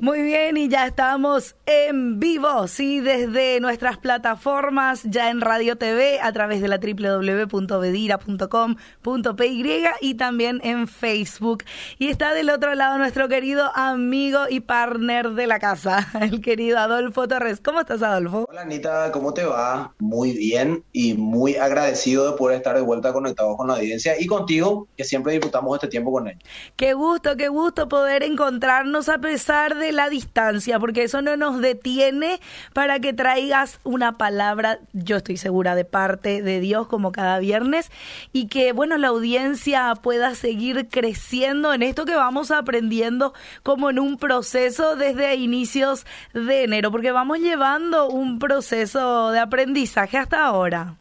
Muy bien, y ya estamos en vivo, sí, desde nuestras plataformas, ya en Radio TV, a través de la www.bedira.com.py y también en Facebook. Y está del otro lado nuestro querido amigo y partner de la casa, el querido Adolfo Torres. ¿Cómo estás, Adolfo? Hola, Anita, ¿cómo te va? Muy bien y muy agradecido de poder estar de vuelta conectado con la audiencia y contigo, que siempre disfrutamos este tiempo con él. Qué gusto, qué gusto poder encontrarnos a pesar de la distancia, porque eso no nos detiene para que traigas una palabra, yo estoy segura, de parte de Dios como cada viernes y que, bueno, la audiencia pueda seguir creciendo en esto que vamos aprendiendo como en un proceso desde inicios de enero, porque vamos llevando un proceso de aprendizaje hasta ahora.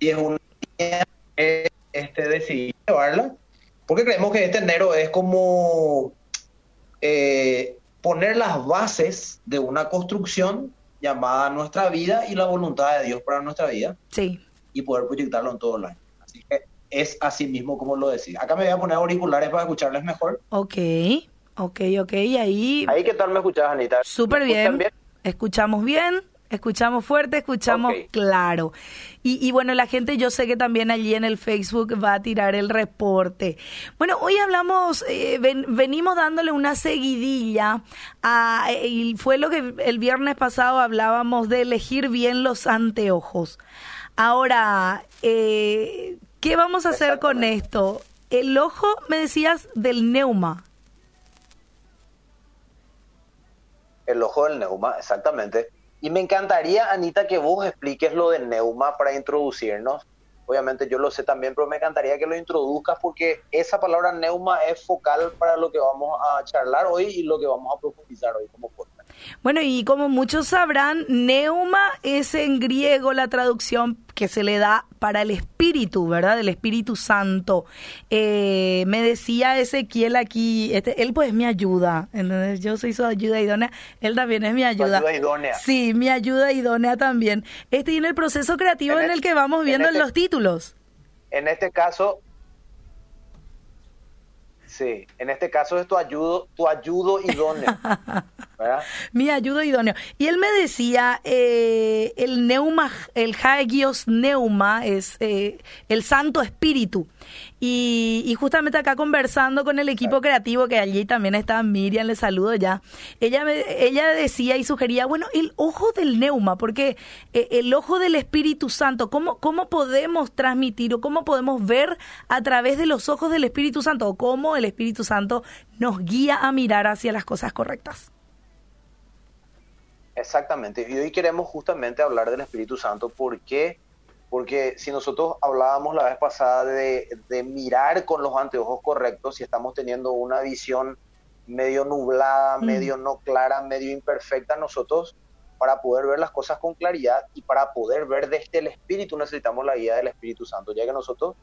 Y es un este decidir llevarla, porque creemos que este enero es como eh, poner las bases de una construcción llamada nuestra vida y la voluntad de Dios para nuestra vida. Sí. Y poder proyectarlo en todo el año. Así que es así mismo como lo decía. Acá me voy a poner auriculares para escucharles mejor. Ok, ok, ok. Ahí. Ahí, ¿qué tal me escuchas, Anita? Súper bien. bien. Escuchamos bien. Escuchamos fuerte, escuchamos claro. Y, bueno, la gente yo sé que también allí en el Facebook va a tirar el reporte. Bueno, hoy hablamos, eh, venimos dándole una seguidilla a, y fue lo que el viernes pasado hablábamos de elegir bien los anteojos. Ahora, eh, ¿qué vamos a hacer con esto? El ojo, me decías, del neuma. El ojo del neuma, exactamente. Y me encantaría, Anita, que vos expliques lo del neuma para introducirnos. Obviamente yo lo sé también, pero me encantaría que lo introduzcas porque esa palabra neuma es focal para lo que vamos a charlar hoy y lo que vamos a profundizar hoy como. Bueno, y como muchos sabrán, neuma es en griego la traducción que se le da para el Espíritu, ¿verdad? El Espíritu Santo. Eh, me decía Ezequiel aquí, este, él pues me ayuda, entonces yo soy su ayuda idónea, él también es mi ayuda. ayuda idónea. Sí, mi ayuda idónea también. Este y en el proceso creativo en, el, que vamos viendo en este los títulos. En este caso, Sí, en este caso es tu ayudo, tu ayudo idóneo. ¿verdad? Mi ayudo idóneo. Y él me decía, eh, el neuma, el hagios neuma es eh, el Santo Espíritu. Y, justamente acá conversando con el equipo creativo, que allí también está Miriam, le saludo ya, ella, ella decía y sugería, bueno, el ojo del neuma, porque eh, el ojo del Espíritu Santo, ¿cómo, ¿cómo podemos transmitir o cómo podemos ver a través de los ojos del Espíritu Santo o cómo el Espíritu Santo nos guía a mirar hacia las cosas correctas? Exactamente, y hoy queremos justamente hablar del Espíritu Santo porque porque si nosotros hablábamos la vez pasada de, mirar con los anteojos correctos, si estamos teniendo una visión medio nublada, mm. medio no clara, medio imperfecta, nosotros para poder ver las cosas con claridad y para poder ver desde el Espíritu necesitamos la guía del Espíritu Santo, ya que nosotros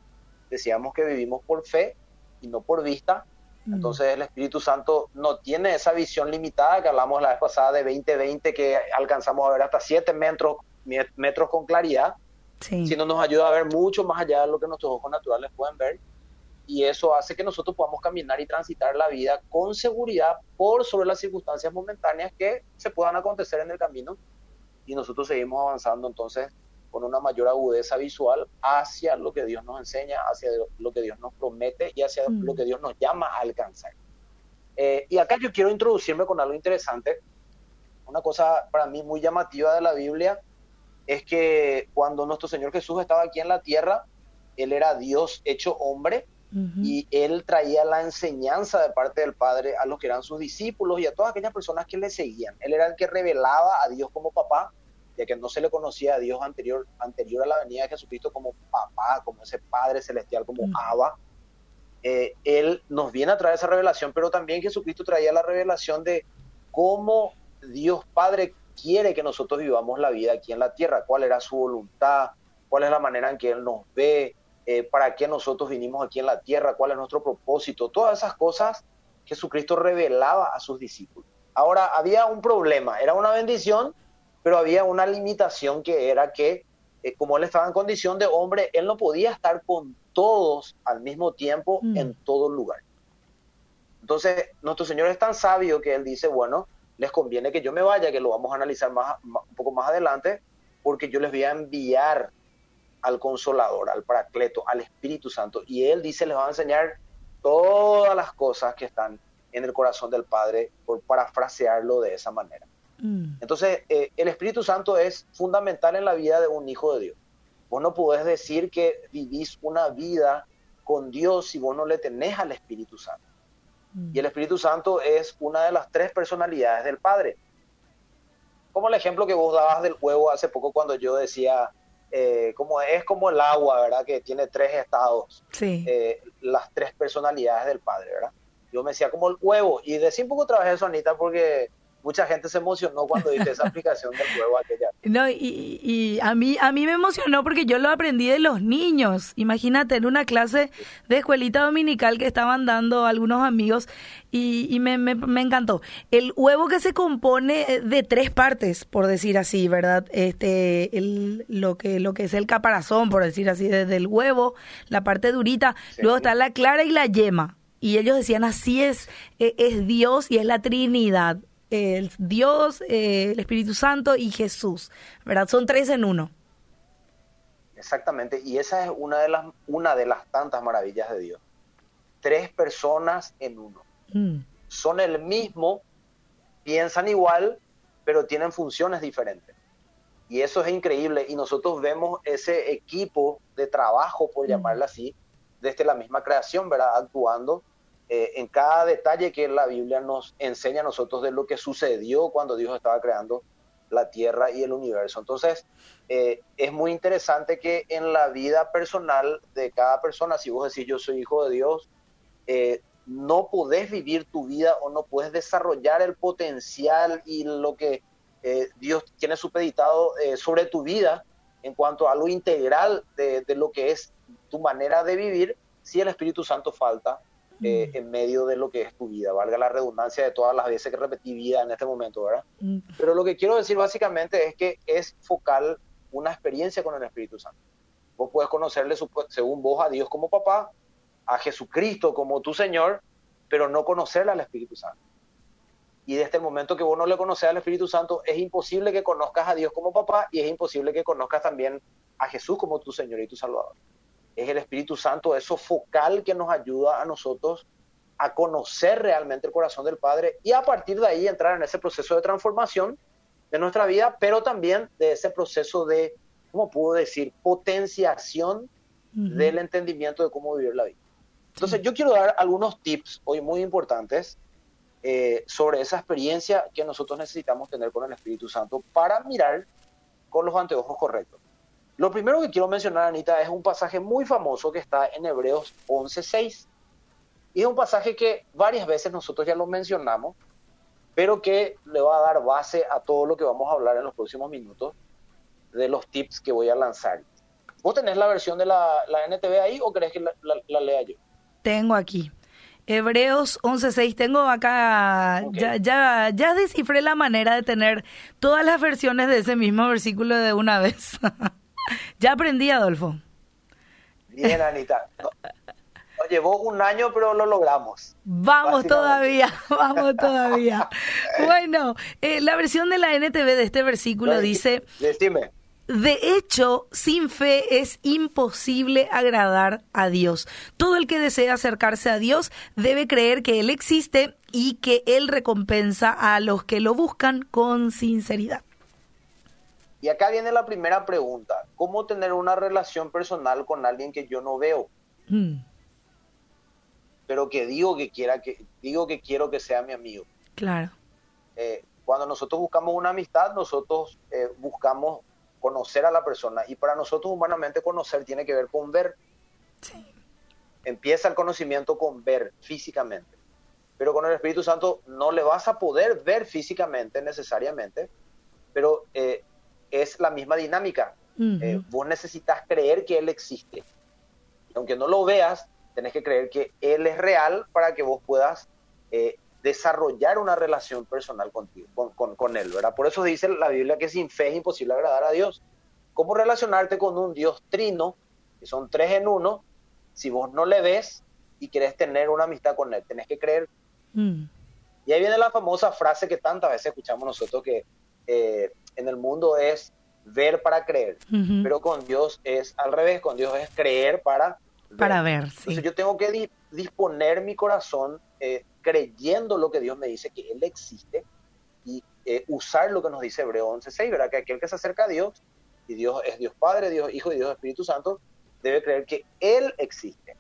decíamos que vivimos por fe y no por vista, mm. entonces el Espíritu Santo no tiene esa visión limitada que hablamos la vez pasada de 2020 que alcanzamos a ver hasta 7 metros, metros con claridad, sino nos ayuda a ver mucho más allá de lo que nuestros ojos naturales pueden ver. Y eso hace que nosotros podamos caminar y transitar la vida con seguridad por sobre las circunstancias momentáneas que se puedan acontecer en el camino. Y nosotros seguimos avanzando entonces con una mayor agudeza visual hacia lo que Dios nos enseña, hacia lo que Dios nos promete y hacia mm. lo que Dios nos llama a alcanzar. Eh, y acá yo quiero introducirme con algo interesante, una cosa para mí muy llamativa de la Biblia, es que cuando nuestro Señor Jesús estaba aquí en la tierra, Él era Dios hecho hombre y Él traía la enseñanza de parte del Padre a los que eran sus discípulos y a todas aquellas personas que le seguían. Él era el que revelaba a Dios como papá, ya que no se le conocía a Dios anterior, anterior a la venida de Jesucristo como papá, como ese Padre celestial, como Abba. Eh, él nos viene a traer esa revelación, pero también Jesucristo traía la revelación de cómo Dios Padre quiere que nosotros vivamos la vida aquí en la tierra, cuál era su voluntad, cuál es la manera en que Él nos ve, eh, para qué nosotros vinimos aquí en la tierra, cuál es nuestro propósito, todas esas cosas Jesucristo revelaba a sus discípulos. Ahora, había un problema, era una bendición, pero había una limitación que era que, eh, como Él estaba en condición de hombre, Él no podía estar con todos al mismo tiempo mm. en todo lugar. Entonces, nuestro Señor es tan sabio que Él dice, bueno, les conviene que yo me vaya, que lo vamos a analizar más, un poco más adelante, porque yo les voy a enviar al Consolador, al Paracleto, al Espíritu Santo, y Él dice, les va a enseñar todas las cosas que están en el corazón del Padre, por parafrasearlo de esa manera. Mm. Entonces, eh, el Espíritu Santo es fundamental en la vida de un hijo de Dios. Vos no podés decir que vivís una vida con Dios si vos no le tenés al Espíritu Santo. Mm. Y el Espíritu Santo es una de las tres personalidades del Padre. Como el ejemplo que vos dabas del huevo hace poco cuando yo decía, eh, como es como el agua, ¿verdad? Que tiene tres estados, sí. Eh, las tres personalidades del Padre, ¿verdad? Yo me decía como el huevo, y decí un poco otra vez eso, Anita, porque mucha gente se emocionó cuando hice esa aplicación del huevo aquella. No, y, y, a mí a mí me emocionó porque yo lo aprendí de los niños. Imagínate, en una clase de escuelita dominical que estaban dando algunos amigos y, y me, me, me, encantó. El huevo que se compone de tres partes, por decir así, ¿verdad? Este, el, lo que lo que es el caparazón, por decir así, desde el huevo, la parte durita, luego está la clara y la yema. Y ellos decían, así es, e, es Dios y es la Trinidad Dios, eh, el Espíritu Santo y Jesús, ¿verdad? Son tres en uno. Exactamente, y esa es una de las, una de las tantas maravillas de Dios. Tres personas en uno. Mm. Son el mismo, piensan igual, pero tienen funciones diferentes. Y eso es increíble. Y nosotros vemos ese equipo de trabajo, por mm. llamarlo así, desde la misma creación, ¿verdad? Actuando eh, en cada detalle que la Biblia nos enseña a nosotros de lo que sucedió cuando Dios estaba creando la tierra y el universo. Entonces, eh, es muy interesante que en la vida personal de cada persona, si vos decís yo soy hijo de Dios, eh, no podés vivir tu vida o no puedes desarrollar el potencial y lo que Dios tiene supeditado sobre tu vida en cuanto a lo integral de, de lo que es tu manera de vivir si el Espíritu Santo falta eh, mm. en medio de lo que es tu vida, valga la redundancia de todas las veces que repetí vida en este momento, ¿verdad? Mm. Pero lo que quiero decir básicamente es que es focal una experiencia con el Espíritu Santo. Vos puedes conocerle, según vos, a Dios como papá, a Jesucristo como tu Señor, pero no conocerle al Espíritu Santo. Y desde el momento que vos no le conoces al Espíritu Santo, es imposible que conozcas a Dios como papá y es imposible que conozcas también a Jesús como tu Señor y tu Salvador es el Espíritu Santo, eso focal que nos ayuda a nosotros a conocer realmente el corazón del Padre y a partir de ahí entrar en ese proceso de transformación de nuestra vida, pero también de ese proceso de, ¿cómo puedo decir?, potenciación del entendimiento de cómo vivir la vida. Entonces, yo quiero dar algunos tips hoy muy importantes eh, sobre esa experiencia que nosotros necesitamos tener con el Espíritu Santo para mirar con los anteojos correctos. Lo primero que quiero mencionar, Anita, es un pasaje muy famoso que está en Hebreos 11.6. Y es un pasaje que varias veces nosotros ya lo mencionamos, pero que le va a dar base a todo lo que vamos a hablar en los próximos minutos de los tips que voy a lanzar. ¿Vos tenés la versión de la, la NTV ahí o crees que la, lea yo? Tengo aquí. Hebreos 11.6, tengo acá, ya, ya, ya descifré la manera de tener todas las versiones de ese mismo versículo de una vez. Ya aprendí, Adolfo. Bien, Anita. Nos llevó un año, pero lo logramos. Vamos todavía, vamos todavía. bueno, eh, la versión de la NTV de este versículo dice... Decime. De hecho, sin fe es imposible agradar a Dios. Todo el que desea acercarse a Dios debe creer que Él existe y que Él recompensa a los que lo buscan con sinceridad. Y acá viene la primera pregunta. ¿Cómo tener una relación personal con alguien que yo no veo? Hmm. Pero que digo que quiera que digo que quiero que sea mi amigo. Claro. Eh, cuando nosotros buscamos una amistad, nosotros eh, buscamos conocer a la persona. Y para nosotros humanamente conocer tiene que ver con ver. Sí. Empieza el conocimiento con ver físicamente. Pero con el Espíritu Santo no le vas a poder ver físicamente necesariamente, pero eh, es la misma dinámica. Eh, vos necesitas creer que Él existe. aunque no lo veas, tenés que creer que Él es real para que vos puedas eh, desarrollar una relación personal contigo, con, con, Él, ¿verdad? Por eso dice la Biblia que sin fe es imposible agradar a Dios. ¿Cómo relacionarte con un Dios trino, que son tres en uno, si vos no le ves y querés tener una amistad con Él? Tenés que creer Mm. Y ahí viene la famosa frase que tantas veces escuchamos nosotros que eh, en el mundo es ver para creer, pero con Dios es al revés, con Dios es creer para ver. Para ver, sí. Entonces yo tengo que disponer mi corazón eh, creyendo lo que Dios me dice, que Él existe, y eh, usar lo que nos dice Hebreo 11.6, ¿verdad? Que aquel que se acerca a Dios, y Dios es Dios Padre, Dios Hijo y Dios Espíritu Santo, debe creer que Él existe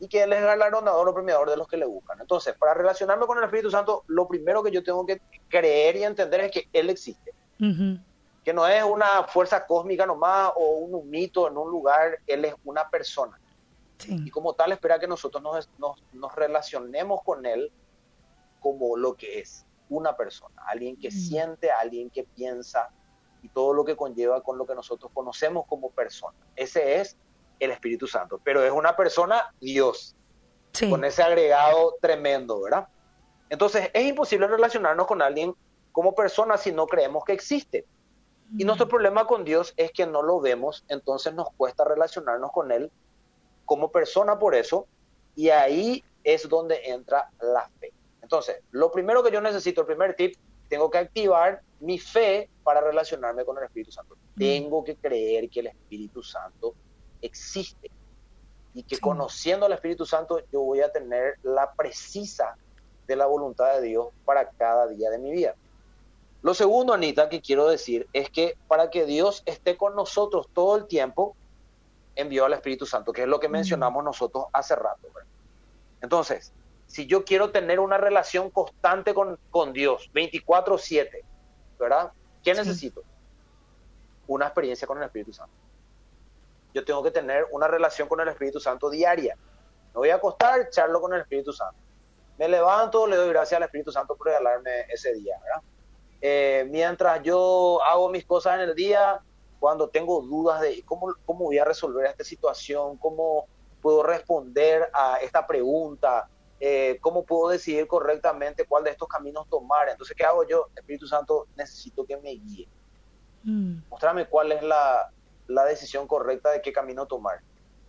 y que Él es galardonador o premiador de los que le buscan. Entonces, para relacionarme con el Espíritu Santo, lo primero que yo tengo que creer y entender es que Él existe. Que no es una fuerza cósmica nomás o un mito en un lugar, Él es una persona. Y como tal, espera que nosotros nos, nos, nos, relacionemos con Él como lo que es, una persona, alguien que siente, alguien que piensa y todo lo que conlleva con lo que nosotros conocemos como persona. Ese es el Espíritu Santo, pero es una persona Dios, con ese agregado tremendo, ¿verdad? Entonces es imposible relacionarnos con alguien como persona si no creemos que existe. Y nuestro mm. problema con Dios es que no lo vemos, entonces nos cuesta relacionarnos con Él como persona por eso, y ahí es donde entra la fe. Entonces, lo primero que yo necesito, el primer tip, tengo que activar mi fe para relacionarme con el Espíritu Santo. Mm. Tengo que creer que el Espíritu Santo existe y que conociendo al Espíritu Santo yo voy a tener la precisa de la voluntad de Dios para cada día de mi vida. Lo segundo, Anita, que quiero decir es que para que Dios esté con nosotros todo el tiempo, envió al Espíritu Santo, que es lo que mencionamos nosotros hace rato. Entonces, si yo quiero tener una relación constante con, con Dios, 24/7, ¿verdad? ¿Qué necesito? Una experiencia con el Espíritu Santo yo tengo que tener una relación con el Espíritu Santo diaria. Me voy a acostar, charlo con el Espíritu Santo. Me levanto, le doy gracias al Espíritu Santo por regalarme ese día, ¿verdad? Eh, mientras yo hago mis cosas en el día, cuando tengo dudas de cómo, cómo voy a resolver esta situación, cómo puedo responder a esta pregunta, eh, cómo puedo decidir correctamente cuál de estos caminos tomar. Entonces, ¿qué hago yo? Espíritu Santo, necesito que me guíe. Mm. Mostrame cuál es la, la decisión correcta de qué camino tomar.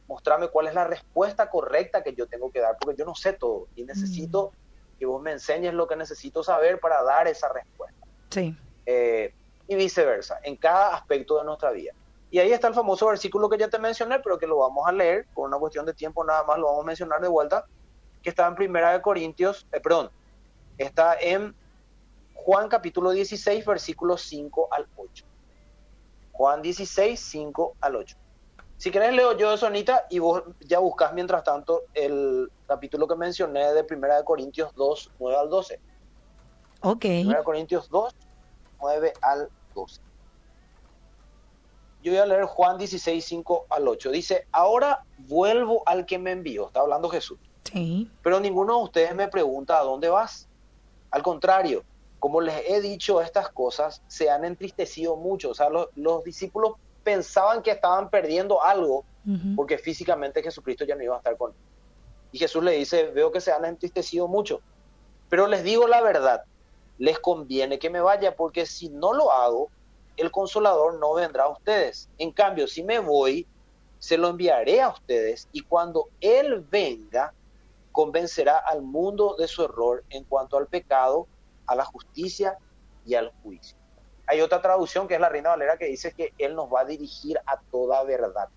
Mostrarme cuál es la respuesta correcta que yo tengo que dar, porque yo no sé todo y necesito mm. que vos me enseñes lo que necesito saber para dar esa respuesta. Sí. Eh, y viceversa, en cada aspecto de nuestra vida. Y ahí está el famoso versículo que ya te mencioné, pero que lo vamos a leer, por una cuestión de tiempo nada más lo vamos a mencionar de vuelta, que está en Primera de Corintios, eh, perdón, está en Juan capítulo 16, versículos 5 al 8. Juan 16, 5 al 8. Si querés leo yo eso, Anita, y vos ya buscas mientras tanto el capítulo que mencioné de 1 de Corintios 2, 9 al 12. Ok. 1 Corintios 2, 9 al 12. Yo voy a leer Juan 16, 5 al 8. Dice, ahora vuelvo al que me envió. Está hablando Jesús. Sí. Pero ninguno de ustedes me pregunta a dónde vas. Al contrario, como les he dicho estas cosas, se han entristecido mucho. O sea, los, discípulos pensaban que estaban perdiendo algo porque físicamente Jesucristo ya no iba a estar con ellos. Y Jesús le dice, veo que se han entristecido mucho, pero les digo la verdad, les conviene que me vaya porque si no lo hago, el consolador no vendrá a ustedes. En cambio, si me voy, se lo enviaré a ustedes y cuando Él venga, convencerá al mundo de su error en cuanto al pecado, a la justicia y al juicio. Hay otra traducción que es la Reina Valera que dice que Él nos va a dirigir a toda verdad.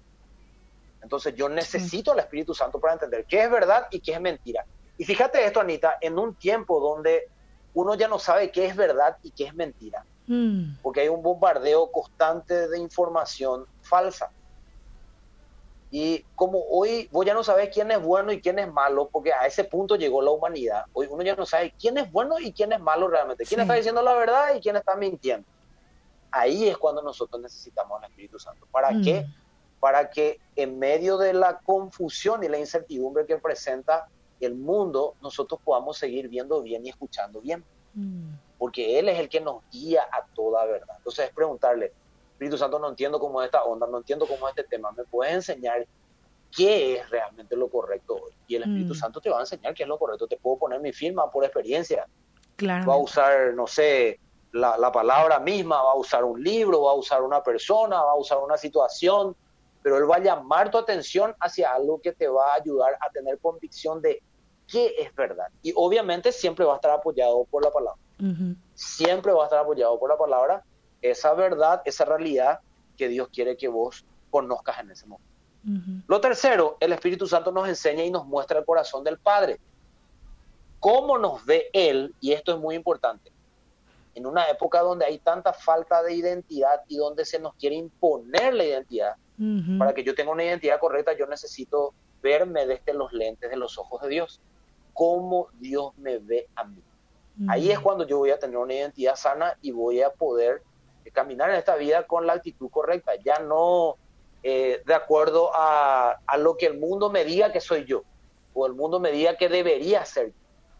Entonces yo necesito al Espíritu Santo para entender qué es verdad y qué es mentira. Y fíjate esto, Anita, en un tiempo donde uno ya no sabe qué es verdad y qué es mentira, mm. porque hay un bombardeo constante de información falsa. Y como hoy vos ya no sabes quién es bueno y quién es malo, porque a ese punto llegó la humanidad, hoy uno ya no sabe quién es bueno y quién es malo realmente, quién está diciendo la verdad y quién está mintiendo. Ahí es cuando nosotros necesitamos al Espíritu Santo. ¿Para mm. qué? Para que en medio de la confusión y la incertidumbre que presenta el mundo, nosotros podamos seguir viendo bien y escuchando bien. Mm. Porque Él es el que nos guía a toda verdad. Entonces es preguntarle, Espíritu Santo, no entiendo cómo es esta onda, no entiendo cómo es este tema, ¿me puedes enseñar qué es realmente lo correcto hoy? Y el Espíritu mm. Santo te va a enseñar qué es lo correcto, te puedo poner mi firma por experiencia. Claro. Va a usar, no sé, la, la palabra misma, va a usar un libro, va a usar una persona, va a usar una situación, pero él va a llamar tu atención hacia algo que te va a ayudar a tener convicción de qué es verdad. Y obviamente siempre va a estar apoyado por la palabra. Siempre va a estar apoyado por la palabra esa verdad, esa realidad que Dios quiere que vos conozcas en ese momento. Lo tercero, el Espíritu Santo nos enseña y nos muestra el corazón del Padre. ¿Cómo nos ve Él? Y esto es muy importante. En una época donde hay tanta falta de identidad y donde se nos quiere imponer la identidad, para que yo tenga una identidad correcta, yo necesito verme desde los lentes de los ojos de Dios. ¿Cómo Dios me ve a mí? Ahí es cuando yo voy a tener una identidad sana y voy a poder caminar en esta vida con la actitud correcta, ya no eh, de acuerdo a, lo que el mundo me diga que soy yo, o el mundo me diga que debería ser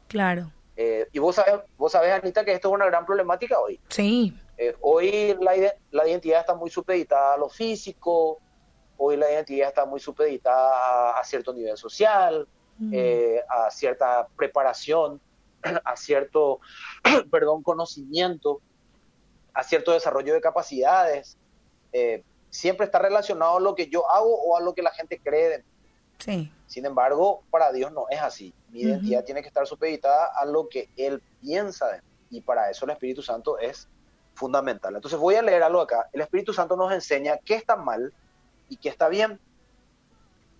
Claro. Eh, y vos sabés, vos sabés, Anita, que esto es una gran problemática hoy. Sí. Eh, hoy la, la, identidad está muy supeditada a lo físico, hoy la identidad está muy supeditada a, cierto nivel social, mm. a cierta preparación, a cierto, perdón, conocimiento a cierto desarrollo de capacidades. Eh, siempre está relacionado a lo que yo hago o a lo que la gente cree de mí. Sí. Sin embargo, para Dios no es así. Mi identidad tiene que estar supeditada a lo que Él piensa de mí. Y para eso el Espíritu Santo es fundamental. Entonces voy a leer algo acá. El Espíritu Santo nos enseña qué está mal y qué está bien.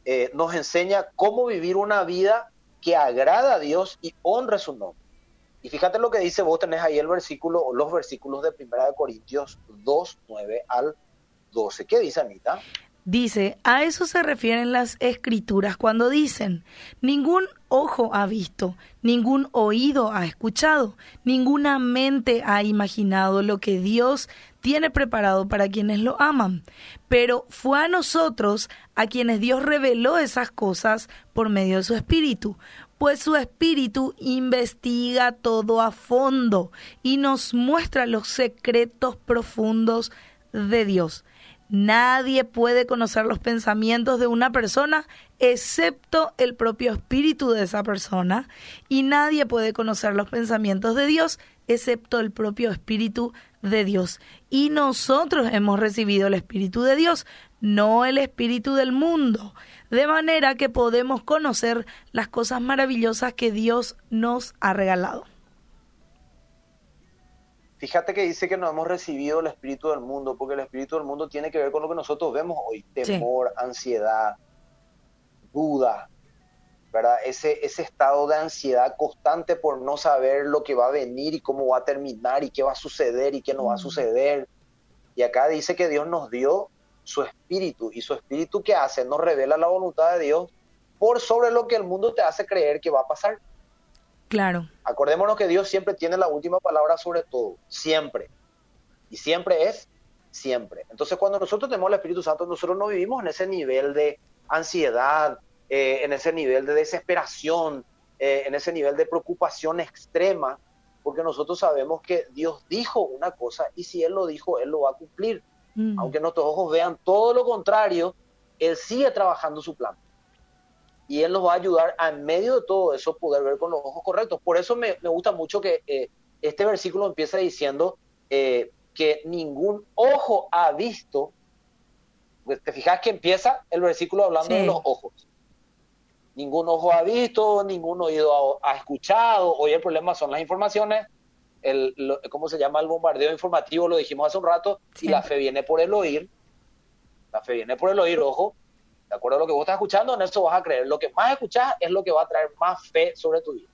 Eh, nos enseña cómo vivir una vida que agrada a Dios y honre su nombre. Y fíjate lo que dice, vos tenés ahí el versículo, los versículos de 1 Corintios 2, 9 al 12. ¿Qué dice Anita? Dice, a eso se refieren las escrituras cuando dicen, ningún ojo ha visto, ningún oído ha escuchado, ninguna mente ha imaginado lo que Dios tiene preparado para quienes lo aman. Pero fue a nosotros a quienes Dios reveló esas cosas por medio de su Espíritu, pues su espíritu investiga todo a fondo y nos muestra los secretos profundos de Dios. Nadie puede conocer los pensamientos de una persona excepto el propio espíritu de esa persona y nadie puede conocer los pensamientos de Dios excepto el propio espíritu de Dios. Y nosotros hemos recibido el espíritu de Dios, no el espíritu del mundo de manera que podemos conocer las cosas maravillosas que Dios nos ha regalado. Fíjate que dice que no hemos recibido el espíritu del mundo, porque el espíritu del mundo tiene que ver con lo que nosotros vemos hoy, temor, ansiedad, duda, ¿verdad? Ese, ese estado de ansiedad constante por no saber lo que va a venir y cómo va a terminar y qué va a suceder y qué no va a mm. suceder. Y acá dice que Dios nos dio su espíritu. ¿Y su espíritu que hace? Nos revela la voluntad de Dios por sobre lo que el mundo te hace creer que va a pasar. Claro. Acordémonos que Dios siempre tiene la última palabra sobre todo, siempre. Y siempre es siempre. Entonces cuando nosotros tenemos el Espíritu Santo, nosotros no vivimos en ese nivel de ansiedad, eh, en ese nivel de desesperación, eh, en ese nivel de preocupación extrema, porque nosotros sabemos que Dios dijo una cosa y si Él lo dijo, Él lo va a cumplir. Mm. Aunque nuestros ojos vean todo lo contrario, Él sigue trabajando su plan. Y Él nos va a ayudar a, en medio de todo eso, poder ver con los ojos correctos. Por eso me, gusta mucho que eh, este versículo empieza diciendo eh, que ningún ojo ha visto. Pues, te fijas que empieza el versículo hablando de los ojos. Ningún ojo ha visto, ningún oído ha escuchado. Hoy el problema son las informaciones el, ¿cómo se llama? El bombardeo informativo, lo dijimos hace un rato, y la fe viene por el oír. La fe viene por el oír, ojo. De acuerdo a lo que vos estás escuchando, en eso vas a creer. Lo que más escuchás es lo que va a traer más fe sobre tu vida.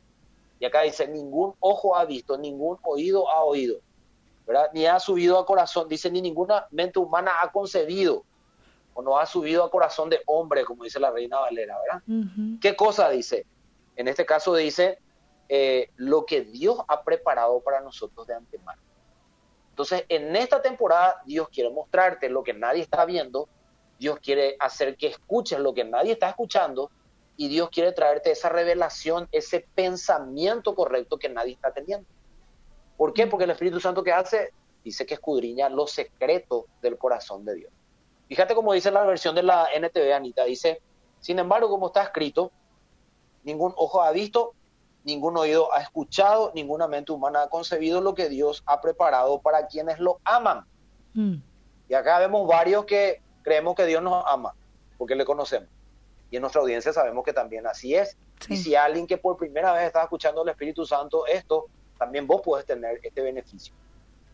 Y acá dice, ningún ojo ha visto, ningún oído ha oído, ¿verdad? Ni ha subido a corazón, dice, ni ninguna mente humana ha concebido, o no ha subido a corazón de hombre, como dice la reina Valera, ¿verdad? ¿Qué cosa dice? En este caso dice, eh, lo que Dios ha preparado para nosotros de antemano. Entonces, en esta temporada, Dios quiere mostrarte lo que nadie está viendo, Dios quiere hacer que escuches lo que nadie está escuchando, y Dios quiere traerte esa revelación, ese pensamiento correcto que nadie está teniendo. ¿Por qué? Porque el Espíritu Santo que hace, dice que escudriña los secretos del corazón de Dios. Fíjate cómo dice la versión de la NTV, Anita, dice, sin embargo, como está escrito, ningún ojo ha visto, ningún oído ha escuchado, ninguna mente humana ha concebido lo que Dios ha preparado para quienes lo aman. Mm. Y acá vemos varios que creemos que Dios nos ama, porque le conocemos. Y en nuestra audiencia sabemos que también así es. Y si alguien que por primera vez está escuchando el Espíritu Santo esto, también vos puedes tener este beneficio.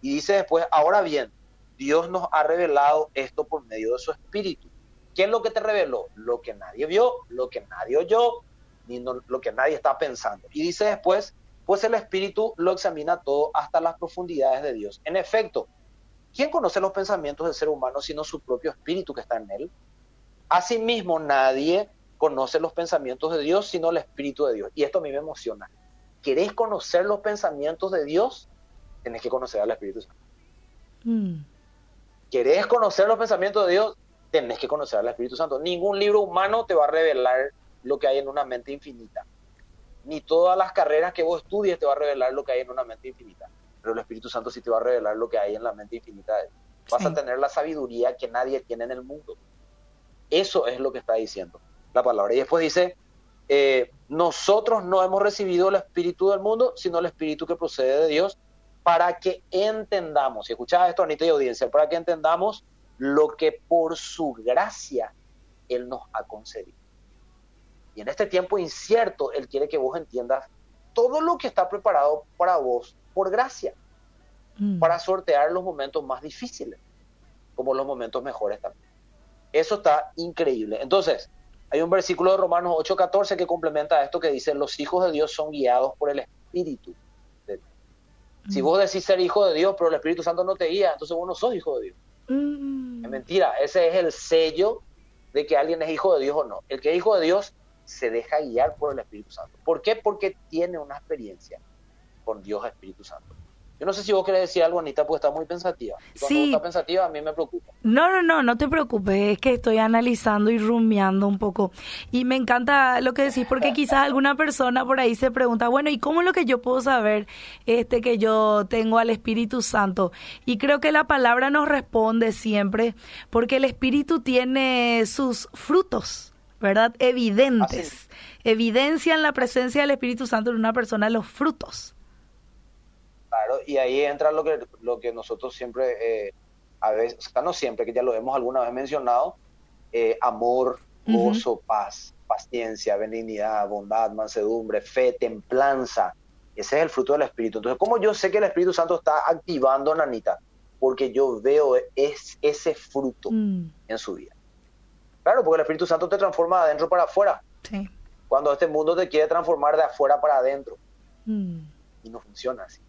Y dice después, ahora bien, Dios nos ha revelado esto por medio de su Espíritu. ¿Qué es lo que te reveló? Lo que nadie vio, lo que nadie oyó, ni lo que nadie está pensando. Y dice después, pues el Espíritu lo examina todo hasta las profundidades de Dios. En efecto, ¿quién conoce los pensamientos del ser humano sino su propio Espíritu que está en él? Asimismo, nadie conoce los pensamientos de Dios sino el Espíritu de Dios. Y esto a mí me emociona. ¿Querés conocer los pensamientos de Dios? Tenés que conocer al Espíritu Santo. Mm. ¿Querés conocer los pensamientos de Dios? Tenés que conocer al Espíritu Santo. Ningún libro humano te va a revelar lo que hay en una mente infinita. Ni todas las carreras que vos estudies te va a revelar lo que hay en una mente infinita. Pero el Espíritu Santo sí te va a revelar lo que hay en la mente infinita Vas a tener la sabiduría que nadie tiene en el mundo. Eso es lo que está diciendo la palabra. Y después dice, eh, nosotros no hemos recibido el Espíritu del mundo, sino el Espíritu que procede de Dios, para que entendamos, y escuchaba esto, Anita y audiencia, para que entendamos lo que por su gracia Él nos ha concedido. Y en este tiempo incierto, Él quiere que vos entiendas todo lo que está preparado para vos por gracia, mm. para sortear los momentos más difíciles, como los momentos mejores también. Eso está increíble. Entonces, hay un versículo de Romanos 8:14 que complementa esto que dice, los hijos de Dios son guiados por el Espíritu. Si mm. vos decís ser hijo de Dios, pero el Espíritu Santo no te guía, entonces vos no sos hijo de Dios. Mm. Es mentira, ese es el sello de que alguien es hijo de Dios o no. El que es hijo de Dios se deja guiar por el Espíritu Santo. ¿Por qué? Porque tiene una experiencia con Dios Espíritu Santo. Yo no sé si vos querés decir algo, Anita, porque está muy pensativa. Y cuando sí. está pensativa, a mí me preocupa. No, no, no, no te preocupes. Es que estoy analizando y rumiando un poco. Y me encanta lo que decís, porque quizás alguna persona por ahí se pregunta, bueno, ¿y cómo es lo que yo puedo saber este que yo tengo al Espíritu Santo? Y creo que la palabra nos responde siempre, porque el Espíritu tiene sus frutos, ¿verdad? Evidentes. Evidencian la presencia del Espíritu Santo en una persona los frutos y ahí entra lo que, lo que nosotros siempre, eh, a veces, o sea, no siempre, que ya lo hemos alguna vez mencionado, eh, amor, gozo, paz, paciencia, benignidad, bondad, mansedumbre, fe, templanza. Ese es el fruto del Espíritu. Entonces, ¿cómo yo sé que el Espíritu Santo está activando, Nanita? Porque yo veo es, ese fruto mm. en su vida. Claro, porque el Espíritu Santo te transforma de adentro para afuera. Sí. Cuando este mundo te quiere transformar de afuera para adentro. Mm. Y no funciona así.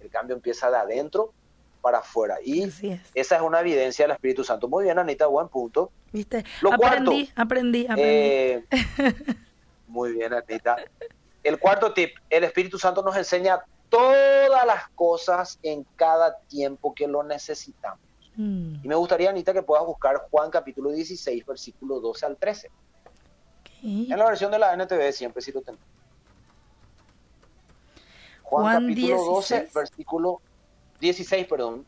El cambio empieza de adentro para afuera. Y esa es una evidencia del Espíritu Santo. Muy bien, Anita, buen punto. ¿Viste? Lo aprendí, aprendí, aprendí. Eh, muy bien, Anita. El cuarto tip, el Espíritu Santo nos enseña todas las cosas en cada tiempo que lo necesitamos. Mm. Y me gustaría, Anita, que puedas buscar Juan capítulo 16, versículo 12 al 13. En la versión de la NTV siempre sí lo tenemos. Juan, capítulo 12, versículo 16, perdón.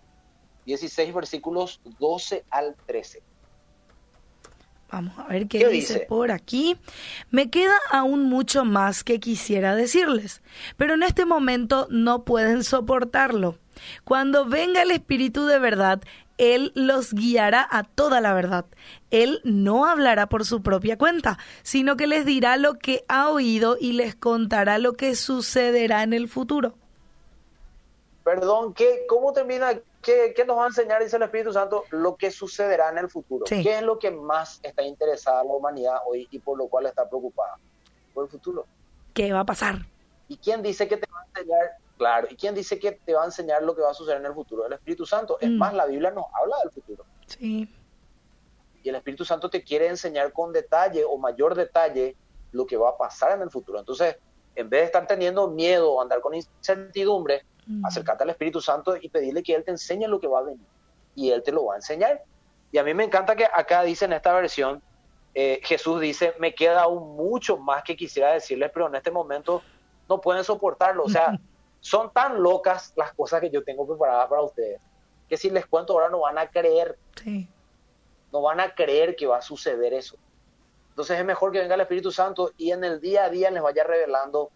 16 versículos 12 al 13. Vamos a ver qué, dice, por aquí. Me queda aún mucho más que quisiera decirles, pero en este momento no pueden soportarlo. Cuando venga el Espíritu de verdad, Él los guiará a toda la verdad. Él no hablará por su propia cuenta, sino que les dirá lo que ha oído y les contará lo que sucederá en el futuro. Perdón, ¿qué, ¿cómo termina? ¿Qué, ¿Qué, nos va a enseñar, dice el Espíritu Santo, lo que sucederá en el futuro? ¿Qué es lo que más está interesada la humanidad hoy y por lo cual está preocupada? Por el futuro. ¿Qué va a pasar? ¿Y quién dice que te va a enseñar Claro, ¿y quién dice que te va a enseñar lo que va a suceder en el futuro? El Espíritu Santo. Es mm. más, la Biblia nos habla del futuro. Sí. Y el Espíritu Santo te quiere enseñar con detalle o mayor detalle lo que va a pasar en el futuro. Entonces, en vez de estar teniendo miedo o andar con incertidumbre, mm. acércate al Espíritu Santo y pedirle que Él te enseñe lo que va a venir. Y Él te lo va a enseñar. Y a mí me encanta que acá dice en esta versión, eh, Jesús dice, me queda aún mucho más que quisiera decirles, pero en este momento no pueden soportarlo. O sea, son tan locas las cosas que yo tengo preparadas para ustedes, que si les cuento ahora no van a creer. No van a creer que va a suceder eso. Entonces es mejor que venga el Espíritu Santo y en el día a día les vaya revelando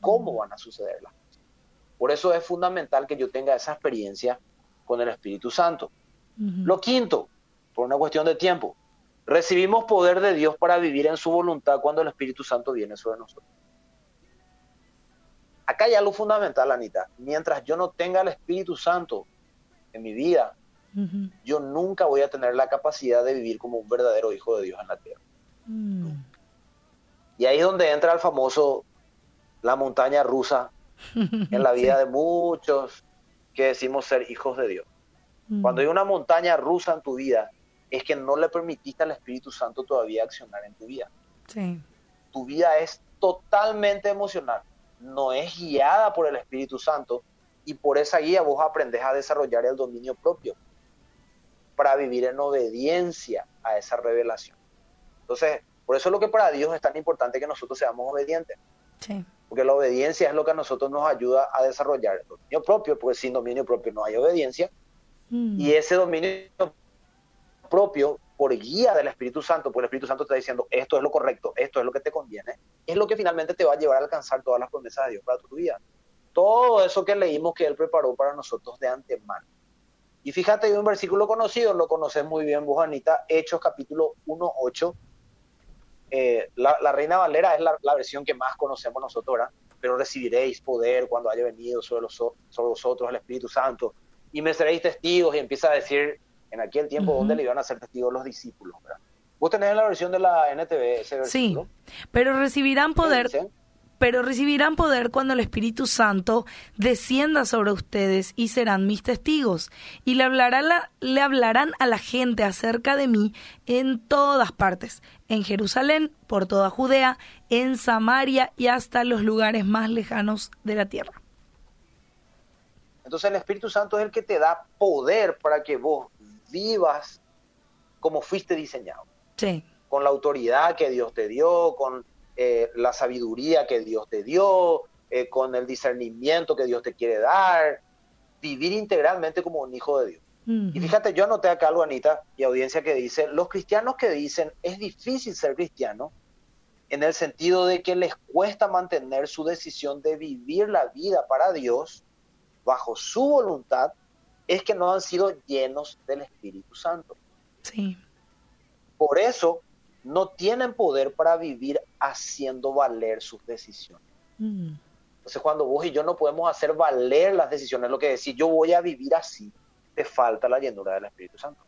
cómo van a suceder las cosas. Por eso es fundamental que yo tenga esa experiencia con el Espíritu Santo. Lo quinto, por una cuestión de tiempo, Recibimos poder de Dios para vivir en su voluntad cuando el Espíritu Santo viene sobre nosotros. Acá hay algo fundamental, Anita. Mientras yo no tenga el Espíritu Santo en mi vida, yo nunca voy a tener la capacidad de vivir como un verdadero hijo de Dios en la tierra. Mm. Y ahí es donde entra el famoso, la montaña rusa en la vida de muchos que decimos ser hijos de Dios. Mm. Cuando hay una montaña rusa en tu vida, es que no le permitiste al Espíritu Santo todavía accionar en tu vida. Tu vida es totalmente emocional, no es guiada por el Espíritu Santo y por esa guía vos aprendes a desarrollar el dominio propio para vivir en obediencia a esa revelación. Entonces, por eso es lo que para Dios es tan importante que nosotros seamos obedientes. Porque la obediencia es lo que a nosotros nos ayuda a desarrollar el dominio propio, porque sin dominio propio no hay obediencia. Mm. Y ese dominio propio, por guía del Espíritu Santo, porque el Espíritu Santo está diciendo esto es lo correcto, esto es lo que te conviene, es lo que finalmente te va a llevar a alcanzar todas las promesas de Dios para tu vida. Todo eso que leímos que Él preparó para nosotros de antemano. Y fíjate, hay un versículo conocido, lo conoces muy bien vos, Hechos capítulo 1, 8. Eh, la, Reina Valera es la, versión que más conocemos nosotros, ¿verdad? Pero recibiréis poder cuando haya venido sobre, los, sobre vosotros el Espíritu Santo y me seréis testigos y empieza a decir en aquel tiempo donde le iban a ser testigos los discípulos, ¿verdad? Vos tenés la versión de la NTV ese versículo. Sí, pero recibirán poder pero recibirán poder cuando el Espíritu Santo descienda sobre ustedes y serán mis testigos. Y le, le hablarán a la gente acerca de mí en todas partes, en Jerusalén, por toda Judea, en Samaria y hasta los lugares más lejanos de la tierra. Entonces el Espíritu Santo es el que te da poder para que vos vivas como fuiste diseñado. Sí. Con la autoridad que Dios te dio, con eh, la sabiduría que Dios te dio, eh, con el discernimiento que Dios te quiere dar, vivir integralmente como un hijo de Dios. Y fíjate, yo anoté acá algo, Anita, y audiencia que dice, los cristianos que dicen es difícil ser cristiano, en el sentido de que les cuesta mantener su decisión de vivir la vida para Dios bajo su voluntad, es que no han sido llenos del Espíritu Santo. Sí. Por eso no tienen poder para vivir haciendo valer sus decisiones. Mm. Entonces, cuando vos y yo no podemos hacer valer las decisiones, lo que decir, yo voy a vivir así, te falta la llenura del Espíritu Santo.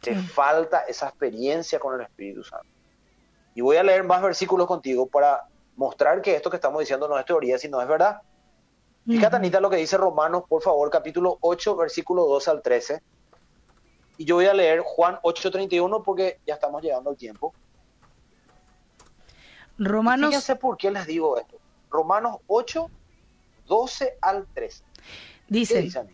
Te falta esa experiencia con el Espíritu Santo. Y voy a leer más versículos contigo para mostrar que esto que estamos diciendo no es teoría, sino es verdad. Fíjate, Anita, lo que dice Romanos, por favor, capítulo 8, versículo 2 al 13. Y yo voy a leer Juan 8:31 porque ya estamos llegando al tiempo. Romanos. fíjense por qué les digo esto. Romanos 8, 12 al 13. Dice, dice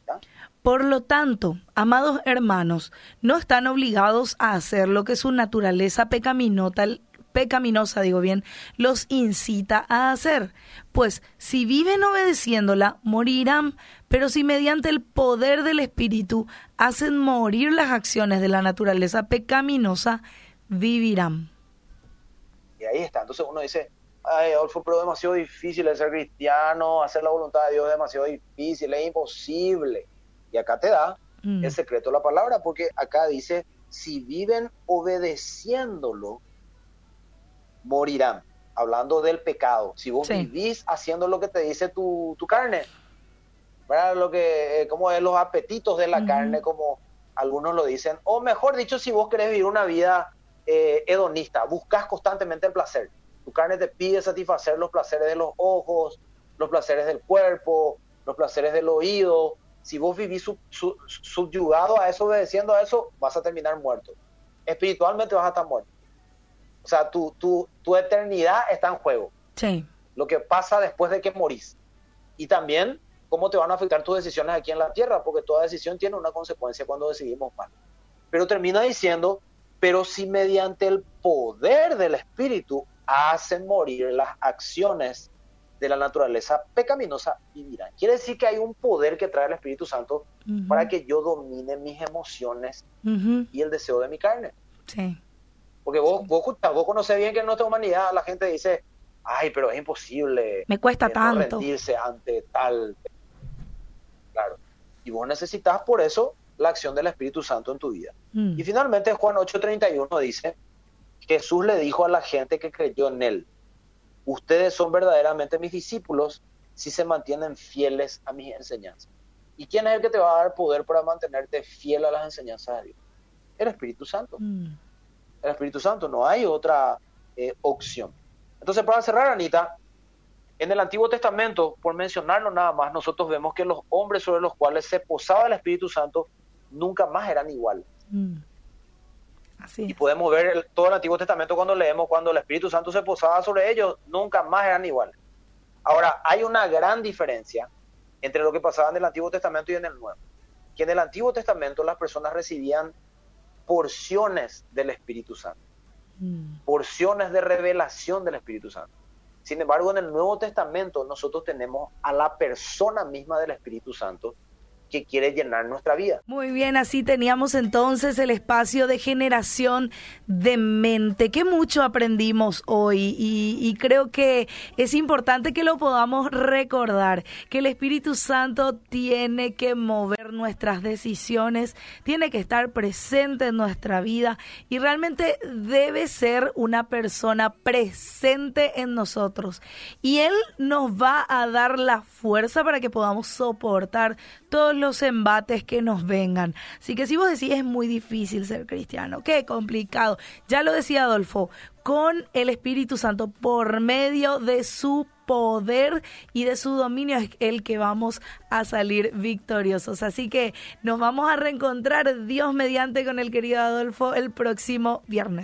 por lo tanto, amados hermanos, no están obligados a hacer lo que su naturaleza pecaminosa, pecaminosa, digo bien, los incita a hacer. Pues si viven obedeciéndola, morirán, pero si mediante el poder del Espíritu hacen morir las acciones de la naturaleza pecaminosa, vivirán. Y ahí está. Entonces uno dice, ay, Adolfo, pero es demasiado difícil ser cristiano, hacer la voluntad de Dios es demasiado difícil, es imposible. Y acá te da mm. el secreto de la palabra, porque acá dice, si viven obedeciéndolo, morirán. Hablando del pecado. Si vos vivís haciendo lo que te dice tu, carne, ¿verdad? Lo que, eh, como es los apetitos de la carne, como algunos lo dicen, o mejor dicho, si vos querés vivir una vida eh, hedonista, buscas constantemente el placer. Tu carne te pide satisfacer los placeres de los ojos, los placeres del cuerpo, los placeres del oído. Si vos vivís subyugado a eso, obedeciendo a eso, vas a terminar muerto. Espiritualmente vas a estar muerto. O sea, tu, tu, tu eternidad está en juego. Sí. Lo que pasa después de que morís. Y también cómo te van a afectar tus decisiones aquí en la tierra, porque toda decisión tiene una consecuencia cuando decidimos mal. Pero termina diciendo, pero si mediante el poder del Espíritu hacen morir las acciones de la naturaleza pecaminosa, vivirán. Quiere decir que hay un poder que trae el Espíritu Santo para que yo domine mis emociones y el deseo de mi carne. Sí. Porque vos, vos, vos conocés bien que en nuestra humanidad la gente dice, ay, pero es imposible. Me cuesta tanto. rendirse ante tal. Claro. Y vos necesitas por eso la acción del Espíritu Santo en tu vida. Mm. Y finalmente Juan 8:31 dice, Jesús le dijo a la gente que creyó en él, ustedes son verdaderamente mis discípulos si se mantienen fieles a mis enseñanzas. ¿Y quién es el que te va a dar poder para mantenerte fiel a las enseñanzas de Dios? El Espíritu Santo. Mm. El Espíritu Santo, no hay otra eh, opción. Entonces, para cerrar, Anita, en el Antiguo Testamento, por mencionarlo nada más, nosotros vemos que los hombres sobre los cuales se posaba el Espíritu Santo nunca más eran iguales. Mm. y podemos ver todo el Antiguo Testamento cuando leemos, cuando el Espíritu Santo se posaba sobre ellos, nunca más eran iguales. Ahora, hay una gran diferencia entre lo que pasaba en el Antiguo Testamento y en el Nuevo. Que en el Antiguo Testamento las personas recibían porciones del Espíritu Santo, mm. porciones de revelación del Espíritu Santo. Sin embargo, en el Nuevo Testamento nosotros tenemos a la persona misma del Espíritu Santo que quiere llenar nuestra vida. Muy bien, así teníamos entonces el espacio de generación de mente. Que mucho aprendimos hoy y, creo que es importante que lo podamos recordar, que el Espíritu Santo tiene que mover nuestras decisiones, tiene que estar presente en nuestra vida y realmente debe ser una persona presente en nosotros. Y Él nos va a dar la fuerza para que podamos soportar todos los embates que nos vengan. Así que si vos decís es muy difícil ser cristiano, qué complicado. Ya lo decía Adolfo, con el Espíritu Santo por medio de su poder y de su dominio es el que vamos a salir victoriosos. Así que nos vamos a reencontrar Dios mediante con el querido Adolfo el próximo viernes.